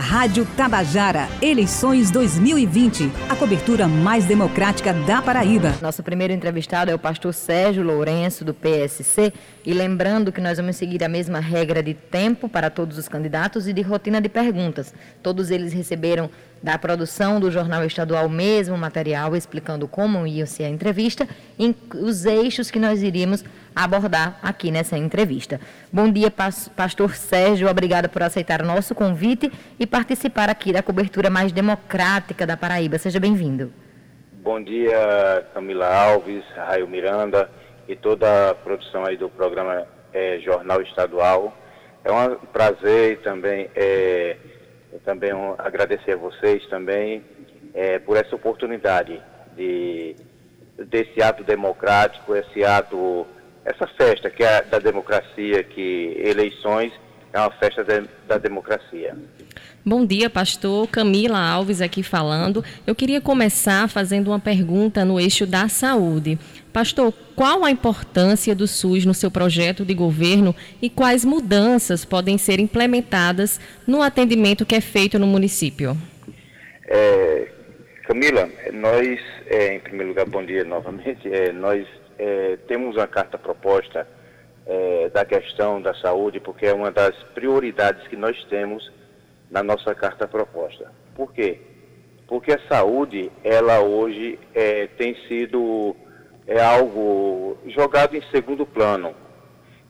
Rádio Tabajara, eleições 2020, a cobertura mais democrática da Paraíba. Nosso primeiro entrevistado é o pastor Sérgio Lourenço, do PSC. E lembrando que nós vamos seguir a mesma regra de tempo para todos os candidatos e de rotina de perguntas. Todos eles receberam da produção do Jornal Estadual mesmo material explicando como ia ser a entrevista e os eixos que nós iríamos abordar aqui nessa entrevista. Bom dia, pastor Sérgio, obrigada por aceitar o nosso convite e participar aqui da cobertura mais democrática da Paraíba. Seja bem-vindo. Bom dia, Camila Alves, Raio Miranda e toda a produção aí do programa é, Jornal Estadual. É um prazer também é, também um, agradecer a vocês também é, por essa oportunidade de desse ato democrático, esse ato, essa festa que é da democracia, que eleições é uma festa de, da democracia. Bom dia, pastor. Camila Alves aqui falando. Eu queria começar fazendo uma pergunta no eixo da saúde. Pastor, qual a importância do SUS no seu projeto de governo e quais mudanças podem ser implementadas no atendimento que é feito no município? É, Camila, nós, é, em primeiro lugar, bom dia novamente. É, nós é, temos uma carta proposta é, da questão da saúde, porque é uma das prioridades que nós temos na nossa carta proposta. Por quê? Porque a saúde, ela hoje é, tem sido é algo jogado em segundo plano.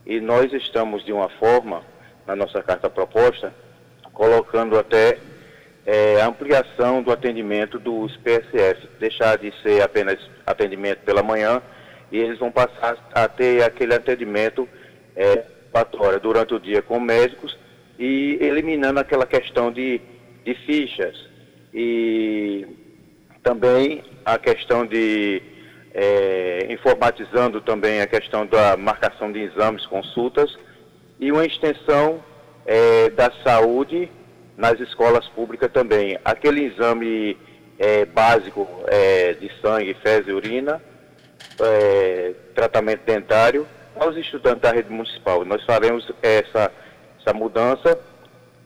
E nós estamos, de uma forma, na nossa carta proposta, colocando até é, a ampliação do atendimento dos PSF, deixar de ser apenas atendimento pela manhã e eles vão passar a ter aquele atendimento é, durante o dia com médicos e eliminando aquela questão de, de fichas e também a questão de é, informatizando também a questão da marcação de exames, consultas e uma extensão é, da saúde nas escolas públicas também. Aquele exame é, básico é, de sangue, fezes e urina, é, tratamento dentário aos estudantes da rede municipal. Nós faremos essa essa mudança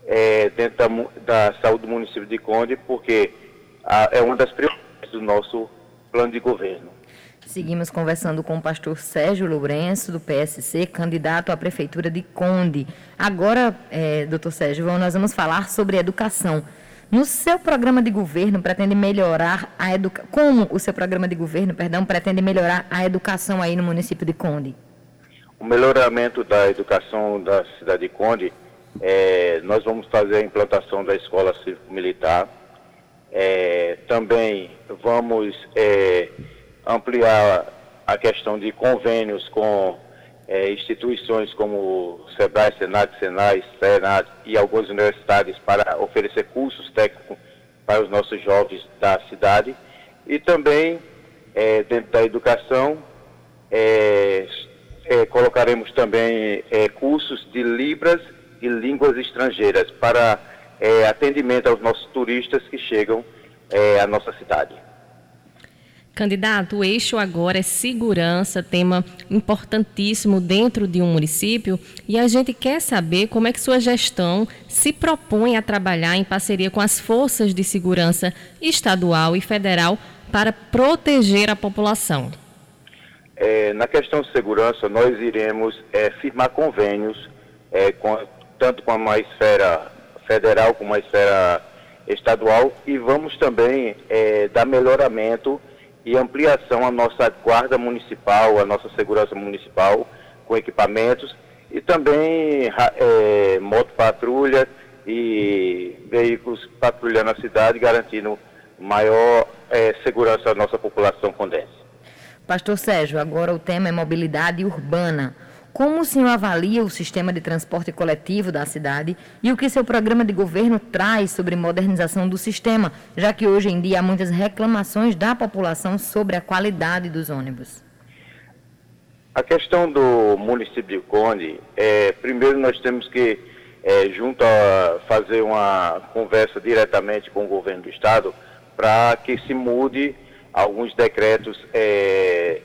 é, dentro da, da, saúde do município de Conde, porque a, é uma das prioridades do nosso plano de governo. Seguimos conversando com o pastor Sérgio Lourenço, do PSC, candidato à Prefeitura de Conde. Agora, é, doutor Sérgio, nós vamos falar sobre educação. No seu programa de governo pretende melhorar a educação. Como o seu programa de governo, perdão, pretende melhorar a educação aí no município de Conde? o melhoramento da educação da cidade de Conde, é, nós vamos fazer a implantação da escola cívico-militar. É, também vamos é, ampliar a questão de convênios com é, instituições como SEBRAE, SENAC, SENAI, SENAD e algumas universidades para oferecer cursos técnicos para os nossos jovens da cidade. E também, é, dentro da educação, é, é, colocaremos também é, cursos de Libras e línguas estrangeiras para é, atendimento aos nossos turistas que chegam à nossa cidade. Candidato, o eixo agora é segurança, tema importantíssimo dentro de um município, e a gente quer saber como é que sua gestão se propõe a trabalhar em parceria com as forças de segurança estadual e federal para proteger a população. É, na questão de segurança, nós iremos é, firmar convênios, é, com, tanto com a esfera federal como a esfera estadual, e vamos também é, dar melhoramento e ampliação à nossa guarda municipal, à nossa segurança municipal, com equipamentos, e também é, moto patrulha e veículos patrulhando a cidade, garantindo maior é, segurança à nossa população condense. Pastor Sérgio, agora o tema é mobilidade urbana. Como o senhor avalia o sistema de transporte coletivo da cidade e o que seu programa de governo traz sobre modernização do sistema, já que hoje em dia há muitas reclamações da população sobre a qualidade dos ônibus? A questão do município de Conde, é, primeiro nós temos que, é, junto a fazer uma conversa diretamente com o governo do estado, para que se mude alguns decretos é,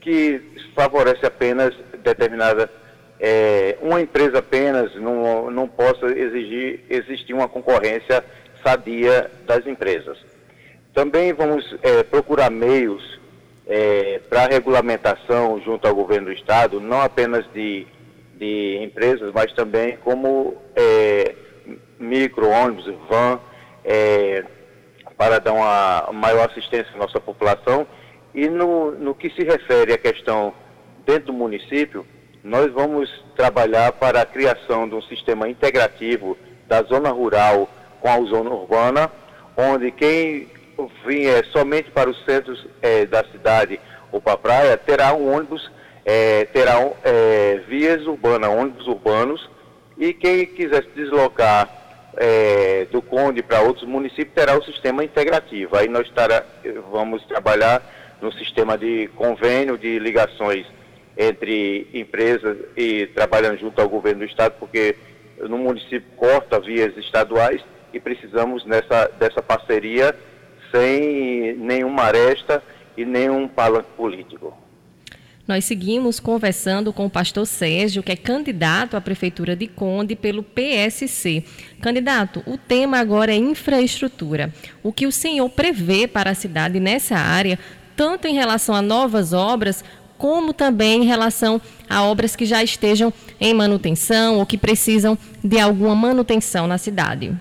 que favorecem apenas determinada é, uma empresa apenas não, não possa exigir existir uma concorrência sadia das empresas. Também vamos é, procurar meios é, para regulamentação junto ao governo do estado, não apenas de, de empresas, mas também como é, micro, ônibus, van, é, para dar uma maior assistência à nossa população. E no, no que se refere à questão dentro do município, nós vamos trabalhar para a criação de um sistema integrativo da zona rural com a zona urbana, onde quem vier somente para os centros é, da cidade ou para a praia terá um ônibus, é, terá é, vias urbanas, ônibus urbanos, e quem quiser se deslocar é, do Conde para outros municípios terá o sistema integrativo. Aí nós vamos trabalhar no sistema de convênio de ligações entre empresas e trabalhando junto ao governo do estado, porque no município corta vias estaduais e precisamos nessa, dessa parceria sem nenhuma aresta e nenhum palanque político. Nós seguimos conversando com o pastor Sérgio, que é candidato à Prefeitura de Conde pelo PSC. Candidato, o tema agora é infraestrutura. O que o senhor prevê para a cidade nessa área, tanto em relação a novas obras, como também em relação a obras que já estejam em manutenção ou que precisam de alguma manutenção na cidade?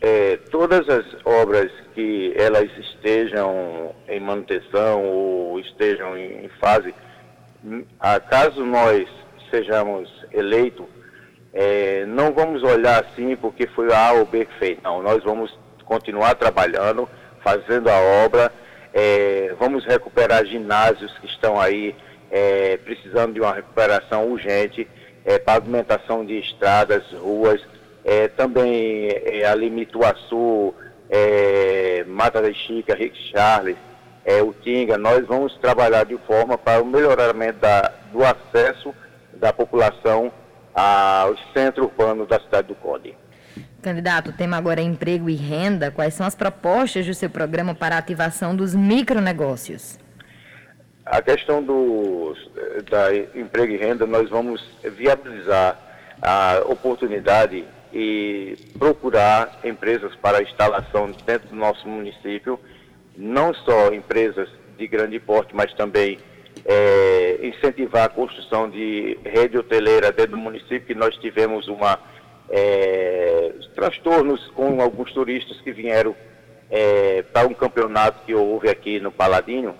É, todas as obras que elas estejam em manutenção ou estejam em, fase, caso nós sejamos eleitos, é, não vamos olhar assim porque foi a A ou B que fez. Não, nós vamos continuar trabalhando, fazendo a obra é, vamos recuperar ginásios que estão aí é, precisando de uma recuperação urgente, é, pavimentação de estradas, ruas, é, também é, ali Mituaçu, é, Mata da Chica, Rick Charles, é, o Tinga, nós vamos trabalhar de forma para o melhoramento da, do acesso da população ao centro urbano da cidade do Conde. Candidato, o tema agora é emprego e renda. Quais são as propostas do seu programa para a ativação dos micronegócios? A questão do da emprego e renda, nós vamos viabilizar a oportunidade e procurar empresas para instalação dentro do nosso município, não só empresas de grande porte, mas também é, incentivar a construção de rede hoteleira dentro do município, que nós tivemos uma é, transtornos com alguns turistas que vieram é, para um campeonato que houve aqui no Paladino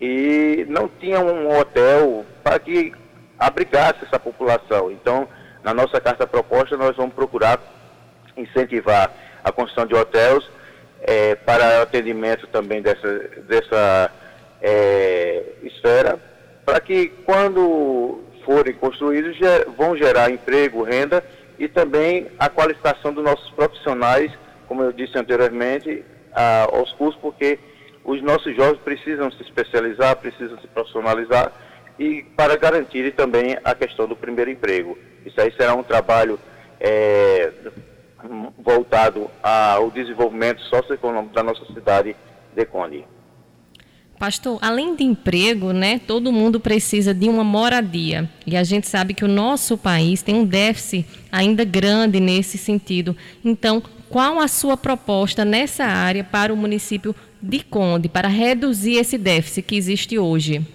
e não tinha um hotel para que abrigasse essa população. Então, na nossa carta proposta, nós vamos procurar incentivar a construção de hotéis é, para atendimento também dessa, dessa é, esfera, para que quando forem construídos vão gerar emprego, renda e também a qualificação dos nossos profissionais, como eu disse anteriormente, aos cursos, porque os nossos jovens precisam se especializar, precisam se profissionalizar e para garantir também a questão do primeiro emprego. Isso aí será um trabalho é, voltado ao desenvolvimento socioeconômico da nossa cidade de Conde. Pastor, além de emprego, né, todo mundo precisa de uma moradia. E a gente sabe que o nosso país tem um déficit ainda grande nesse sentido. Então, qual a sua proposta nessa área para o município de Conde, para reduzir esse déficit que existe hoje?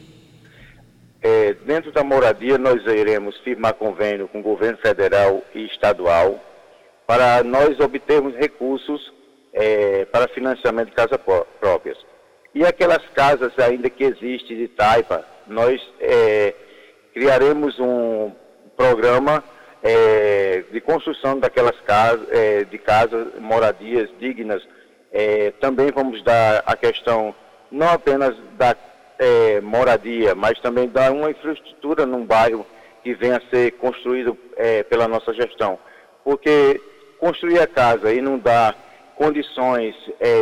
É, dentro da moradia, nós iremos firmar convênio com o governo federal e estadual para nós obtermos recursos é, para financiamento de casas próprias. E aquelas casas ainda que existem de taipa, nós é, criaremos um programa é, de construção daquelas casas, é, de casas, moradias dignas. É, também vamos dar a questão não apenas da é, moradia, mas também dar uma infraestrutura num bairro que venha a ser construído é, pela nossa gestão. Porque construir a casa e não dar condições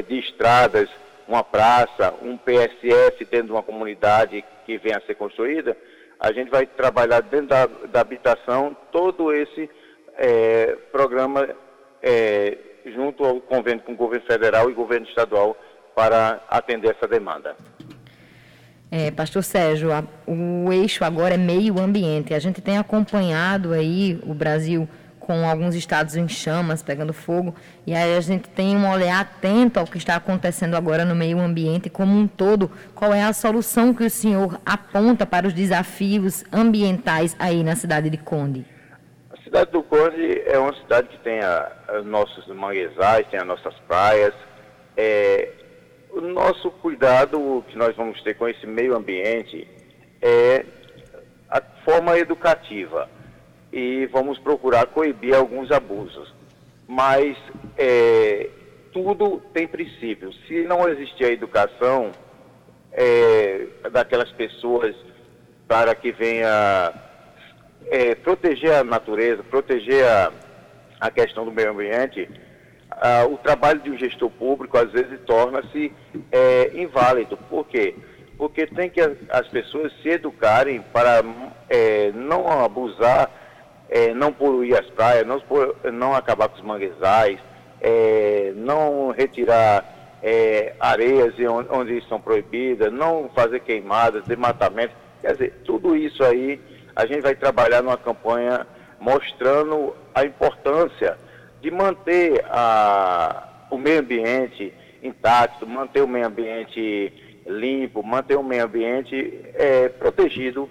de estradas, uma praça, um PSF dentro de uma comunidade que venha a ser construída, a gente vai trabalhar dentro da, da habitação todo esse é, programa é, junto ao convênio com o governo federal e governo estadual para atender essa demanda. É, Pastor Sérgio, a, o eixo agora é meio ambiente. A gente tem acompanhado aí o Brasil com alguns estados em chamas, pegando fogo, e aí a gente tem um olhar atento ao que está acontecendo agora no meio ambiente como um todo. Qual é a solução que o senhor aponta para os desafios ambientais aí na cidade de Conde? A cidade do Conde é uma cidade que tem os nossos manguezais, tem as nossas praias. É, o nosso cuidado que nós vamos ter com esse meio ambiente é a forma educativa e vamos procurar coibir alguns abusos. Mas é, tudo tem princípio. Se não existir a educação é, daquelas pessoas para que venha é, proteger a natureza, proteger a, a questão do meio ambiente, ah, o trabalho de um gestor público às vezes torna-se é, inválido. Por quê? Porque tem que as pessoas se educarem para é, não abusar é, não poluir as praias, não, não acabar com os manguezais, é, não retirar é, areias onde, onde estão proibidas, não fazer queimadas, desmatamento. Quer dizer, tudo isso aí a gente vai trabalhar numa campanha mostrando a importância de manter a, o meio ambiente intacto, manter o meio ambiente limpo, manter o meio ambiente é, protegido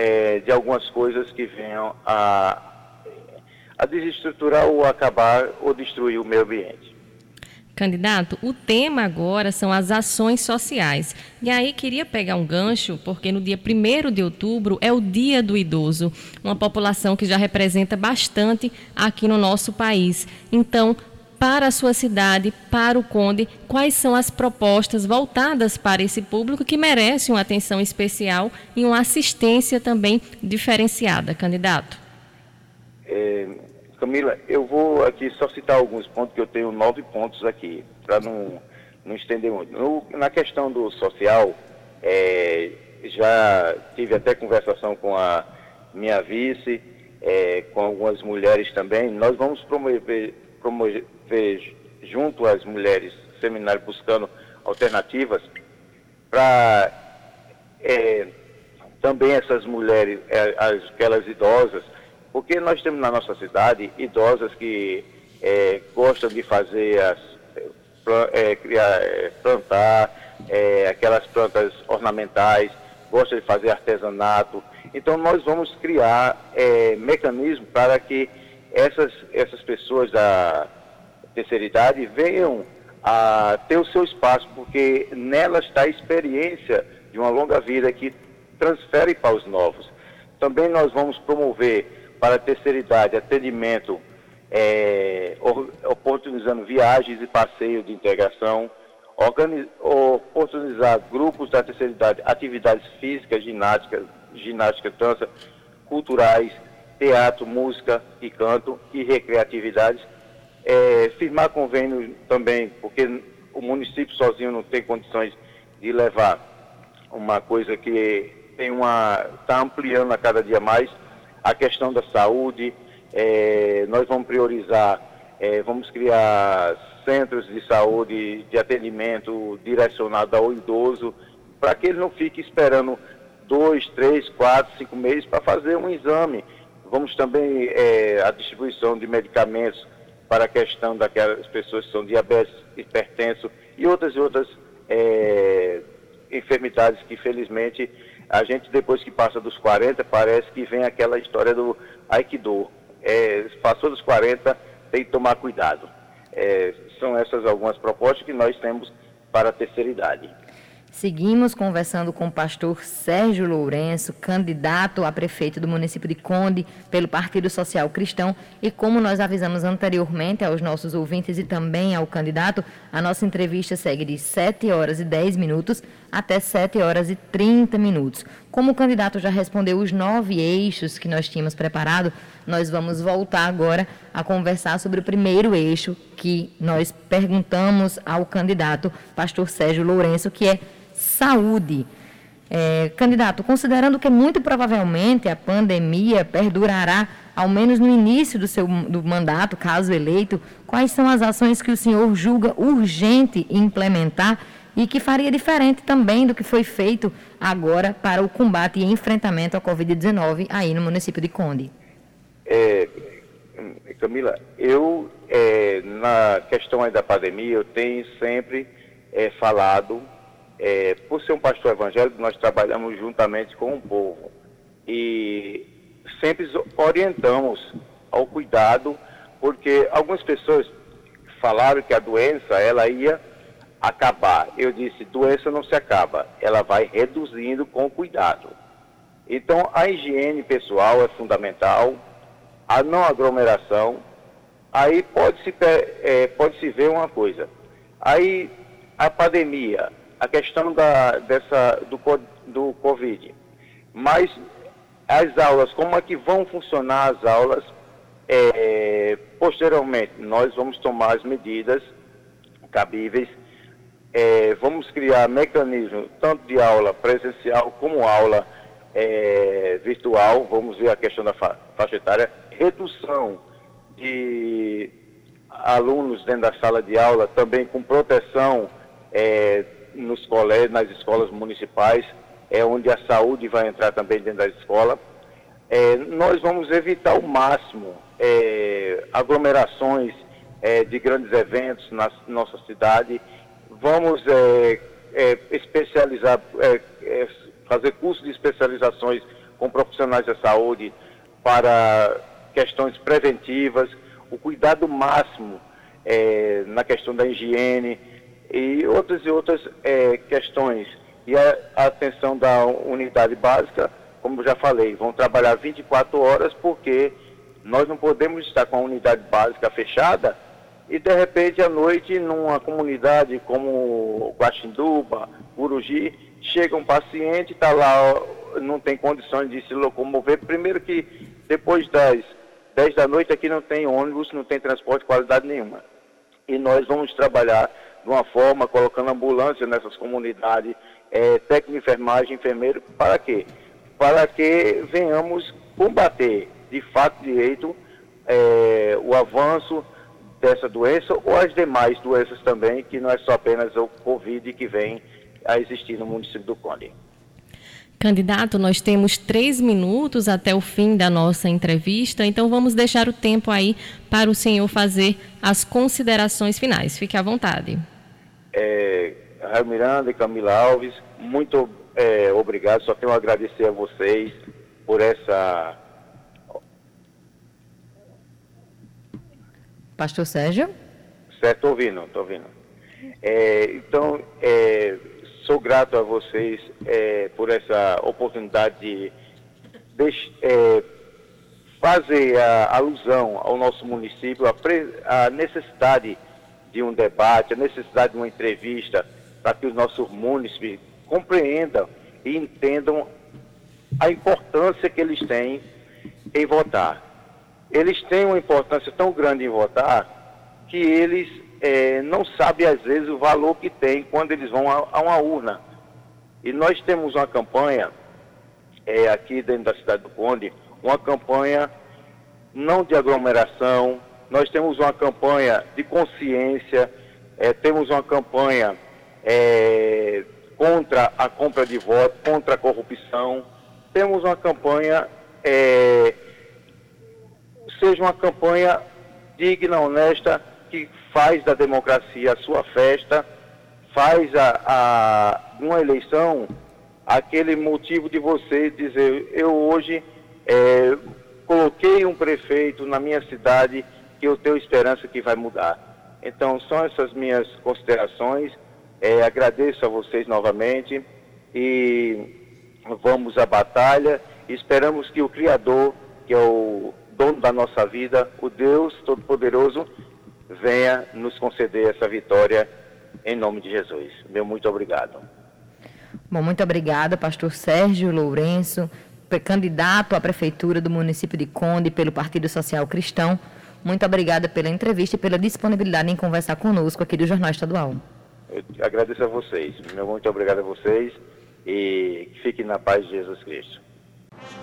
é, de algumas coisas que venham a, a desestruturar ou acabar ou destruir o meio ambiente. Candidato, o tema agora são as ações sociais. E aí queria pegar um gancho, porque no dia 1 de outubro é o Dia do Idoso, uma população que já representa bastante aqui no nosso país. Então, para a sua cidade, para o Conde, quais são as propostas voltadas para esse público que merece uma atenção especial e uma assistência também diferenciada, candidato? É, Camila, eu vou aqui só citar alguns pontos, que eu tenho nove pontos aqui, para não, não estender muito. No, na questão do social, é, já tive até conversação com a minha vice, é, com algumas mulheres também. Nós vamos promover promover junto às mulheres seminário buscando alternativas para é, também essas mulheres, é, aquelas idosas, porque nós temos na nossa cidade idosas que é, gostam de fazer as é, criar, é, plantar é, aquelas plantas ornamentais, gostam de fazer artesanato. Então nós vamos criar mecanismos para que essas, essas pessoas da terceira idade venham a ter o seu espaço, porque nela está a experiência de uma longa vida que transfere para os novos. Também nós vamos promover para a terceira idade atendimento é, oportunizando viagens e passeios de integração, oportunizar grupos da terceira idade, atividades físicas, ginástica, ginástica, dança, culturais, teatro, música e canto e recreatividades. É, firmar convênio também, porque o município sozinho não tem condições de levar uma coisa que tem uma está ampliando a cada dia mais a questão da saúde. É, nós vamos priorizar, é, vamos criar centros de saúde de atendimento direcionado ao idoso, para que ele não fique esperando dois, três, quatro, cinco meses para fazer um exame Vamos também é, a distribuição de medicamentos para a questão daquelas pessoas que são diabetes, hipertenso e outras e outras é, enfermidades que infelizmente a gente depois que passa dos 40 parece que vem aquela história do Aikido. É, passou dos 40 tem que tomar cuidado. É, são essas algumas propostas que nós temos para a terceira idade. Seguimos conversando com o pastor Sérgio Lourenço, candidato a prefeito do município de Conde pelo Partido Social Cristão. E como nós avisamos anteriormente aos nossos ouvintes e também ao candidato, a nossa entrevista segue de 7 horas e 10 minutos até 7 horas e 30 minutos. Como o candidato já respondeu os nove eixos que nós tínhamos preparado, nós vamos voltar agora a conversar sobre o primeiro eixo que nós perguntamos ao candidato, pastor Sérgio Lourenço, que é saúde. É, candidato, considerando que muito provavelmente a pandemia perdurará ao menos no início do seu do mandato, caso eleito, quais são as ações que o senhor julga urgente implementar e que faria diferente também do que foi feito agora para o combate e enfrentamento à Covid-19 aí no município de Conde. É, Camila, eu, é, na questão da pandemia, eu tenho sempre é, falado, é, por ser um pastor evangélico, nós trabalhamos juntamente com o povo e sempre orientamos ao cuidado, porque algumas pessoas falaram que a doença ela ia acabar. Eu disse, doença não se acaba, ela vai reduzindo com cuidado. Então, a higiene pessoal é fundamental, a não aglomeração, aí pode-se é, pode -se ver uma coisa. Aí, a pandemia, a questão da, dessa, do, do Covid, mas as aulas, como é que vão funcionar as aulas, é, posteriormente, nós vamos tomar as medidas cabíveis, é, vamos criar mecanismos tanto de aula presencial como aula é, virtual, vamos ver a questão da fa faixa etária, redução de alunos dentro da sala de aula, também com proteção é, nos colégios, nas escolas municipais, é onde a saúde vai entrar também dentro da escola. É, nós vamos evitar ao máximo é, aglomerações é, de grandes eventos na nossa cidade. Vamos é, é, especializar, é, fazer cursos de especializações com profissionais da saúde para questões preventivas, o cuidado máximo na questão da higiene e outras e outras questões. E a, a atenção da unidade básica, como já falei, vão trabalhar 24 horas porque nós não podemos estar com a unidade básica fechada e de repente à noite numa comunidade como Guaxinduba, Urugi, chega um paciente, está lá, não tem condições de se locomover. Primeiro que depois das 10 da noite aqui não tem ônibus, não tem transporte de qualidade nenhuma. E nós vamos trabalhar de uma forma, colocando ambulância nessas comunidades, é, técnico de enfermagem, enfermeiro, para quê? Para que venhamos combater de fato direito é, o avanço dessa doença ou as demais doenças também, que não é só apenas o Covid que vem a existir no município do Conde. Candidato, nós temos três minutos até o fim da nossa entrevista, então vamos deixar o tempo aí para o senhor fazer as considerações finais. Fique à vontade. É, Raio Miranda e Camila Alves, muito é, obrigado. Só tenho a agradecer a vocês por essa Pastor Sérgio? Certo, estou ouvindo, estou ouvindo. É, então, é, sou grato a vocês é, por essa oportunidade de, de é, fazer a alusão ao nosso município, a, pre, a, necessidade de um debate, a necessidade de uma entrevista, para que os nossos municípios compreendam e entendam a importância que eles têm em votar. Eles têm uma importância tão grande em votar que eles é, não sabem, às vezes, o valor que tem quando eles vão a, a uma urna. E nós temos uma campanha é, aqui dentro da cidade do Conde, uma campanha não de aglomeração, nós temos uma campanha de consciência, é, temos uma campanha é, contra a compra de votos, contra a corrupção, temos uma campanha é, seja uma campanha digna, honesta, que faz da democracia a sua festa, faz a, a uma eleição aquele motivo de você dizer, eu hoje é, coloquei um prefeito na minha cidade que eu tenho esperança que vai mudar. Então são essas minhas considerações. É, agradeço a vocês novamente e vamos à batalha. Esperamos que o Criador, que é o dono da nossa vida, o Deus Todo-Poderoso, venha nos conceder essa vitória em nome de Jesus. Meu muito obrigado. Bom, muito obrigada, pastor Sérgio Lourenço, candidato à prefeitura do município de Conde pelo Partido Social Cristão. Muito obrigada pela entrevista e pela disponibilidade em conversar conosco aqui do Jornal Estadual. Eu agradeço a vocês. Meu muito obrigado a vocês e fiquem na paz de Jesus Cristo.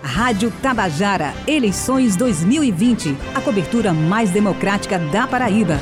Rádio Tabajara, eleições 2020. A cobertura mais democrática da Paraíba.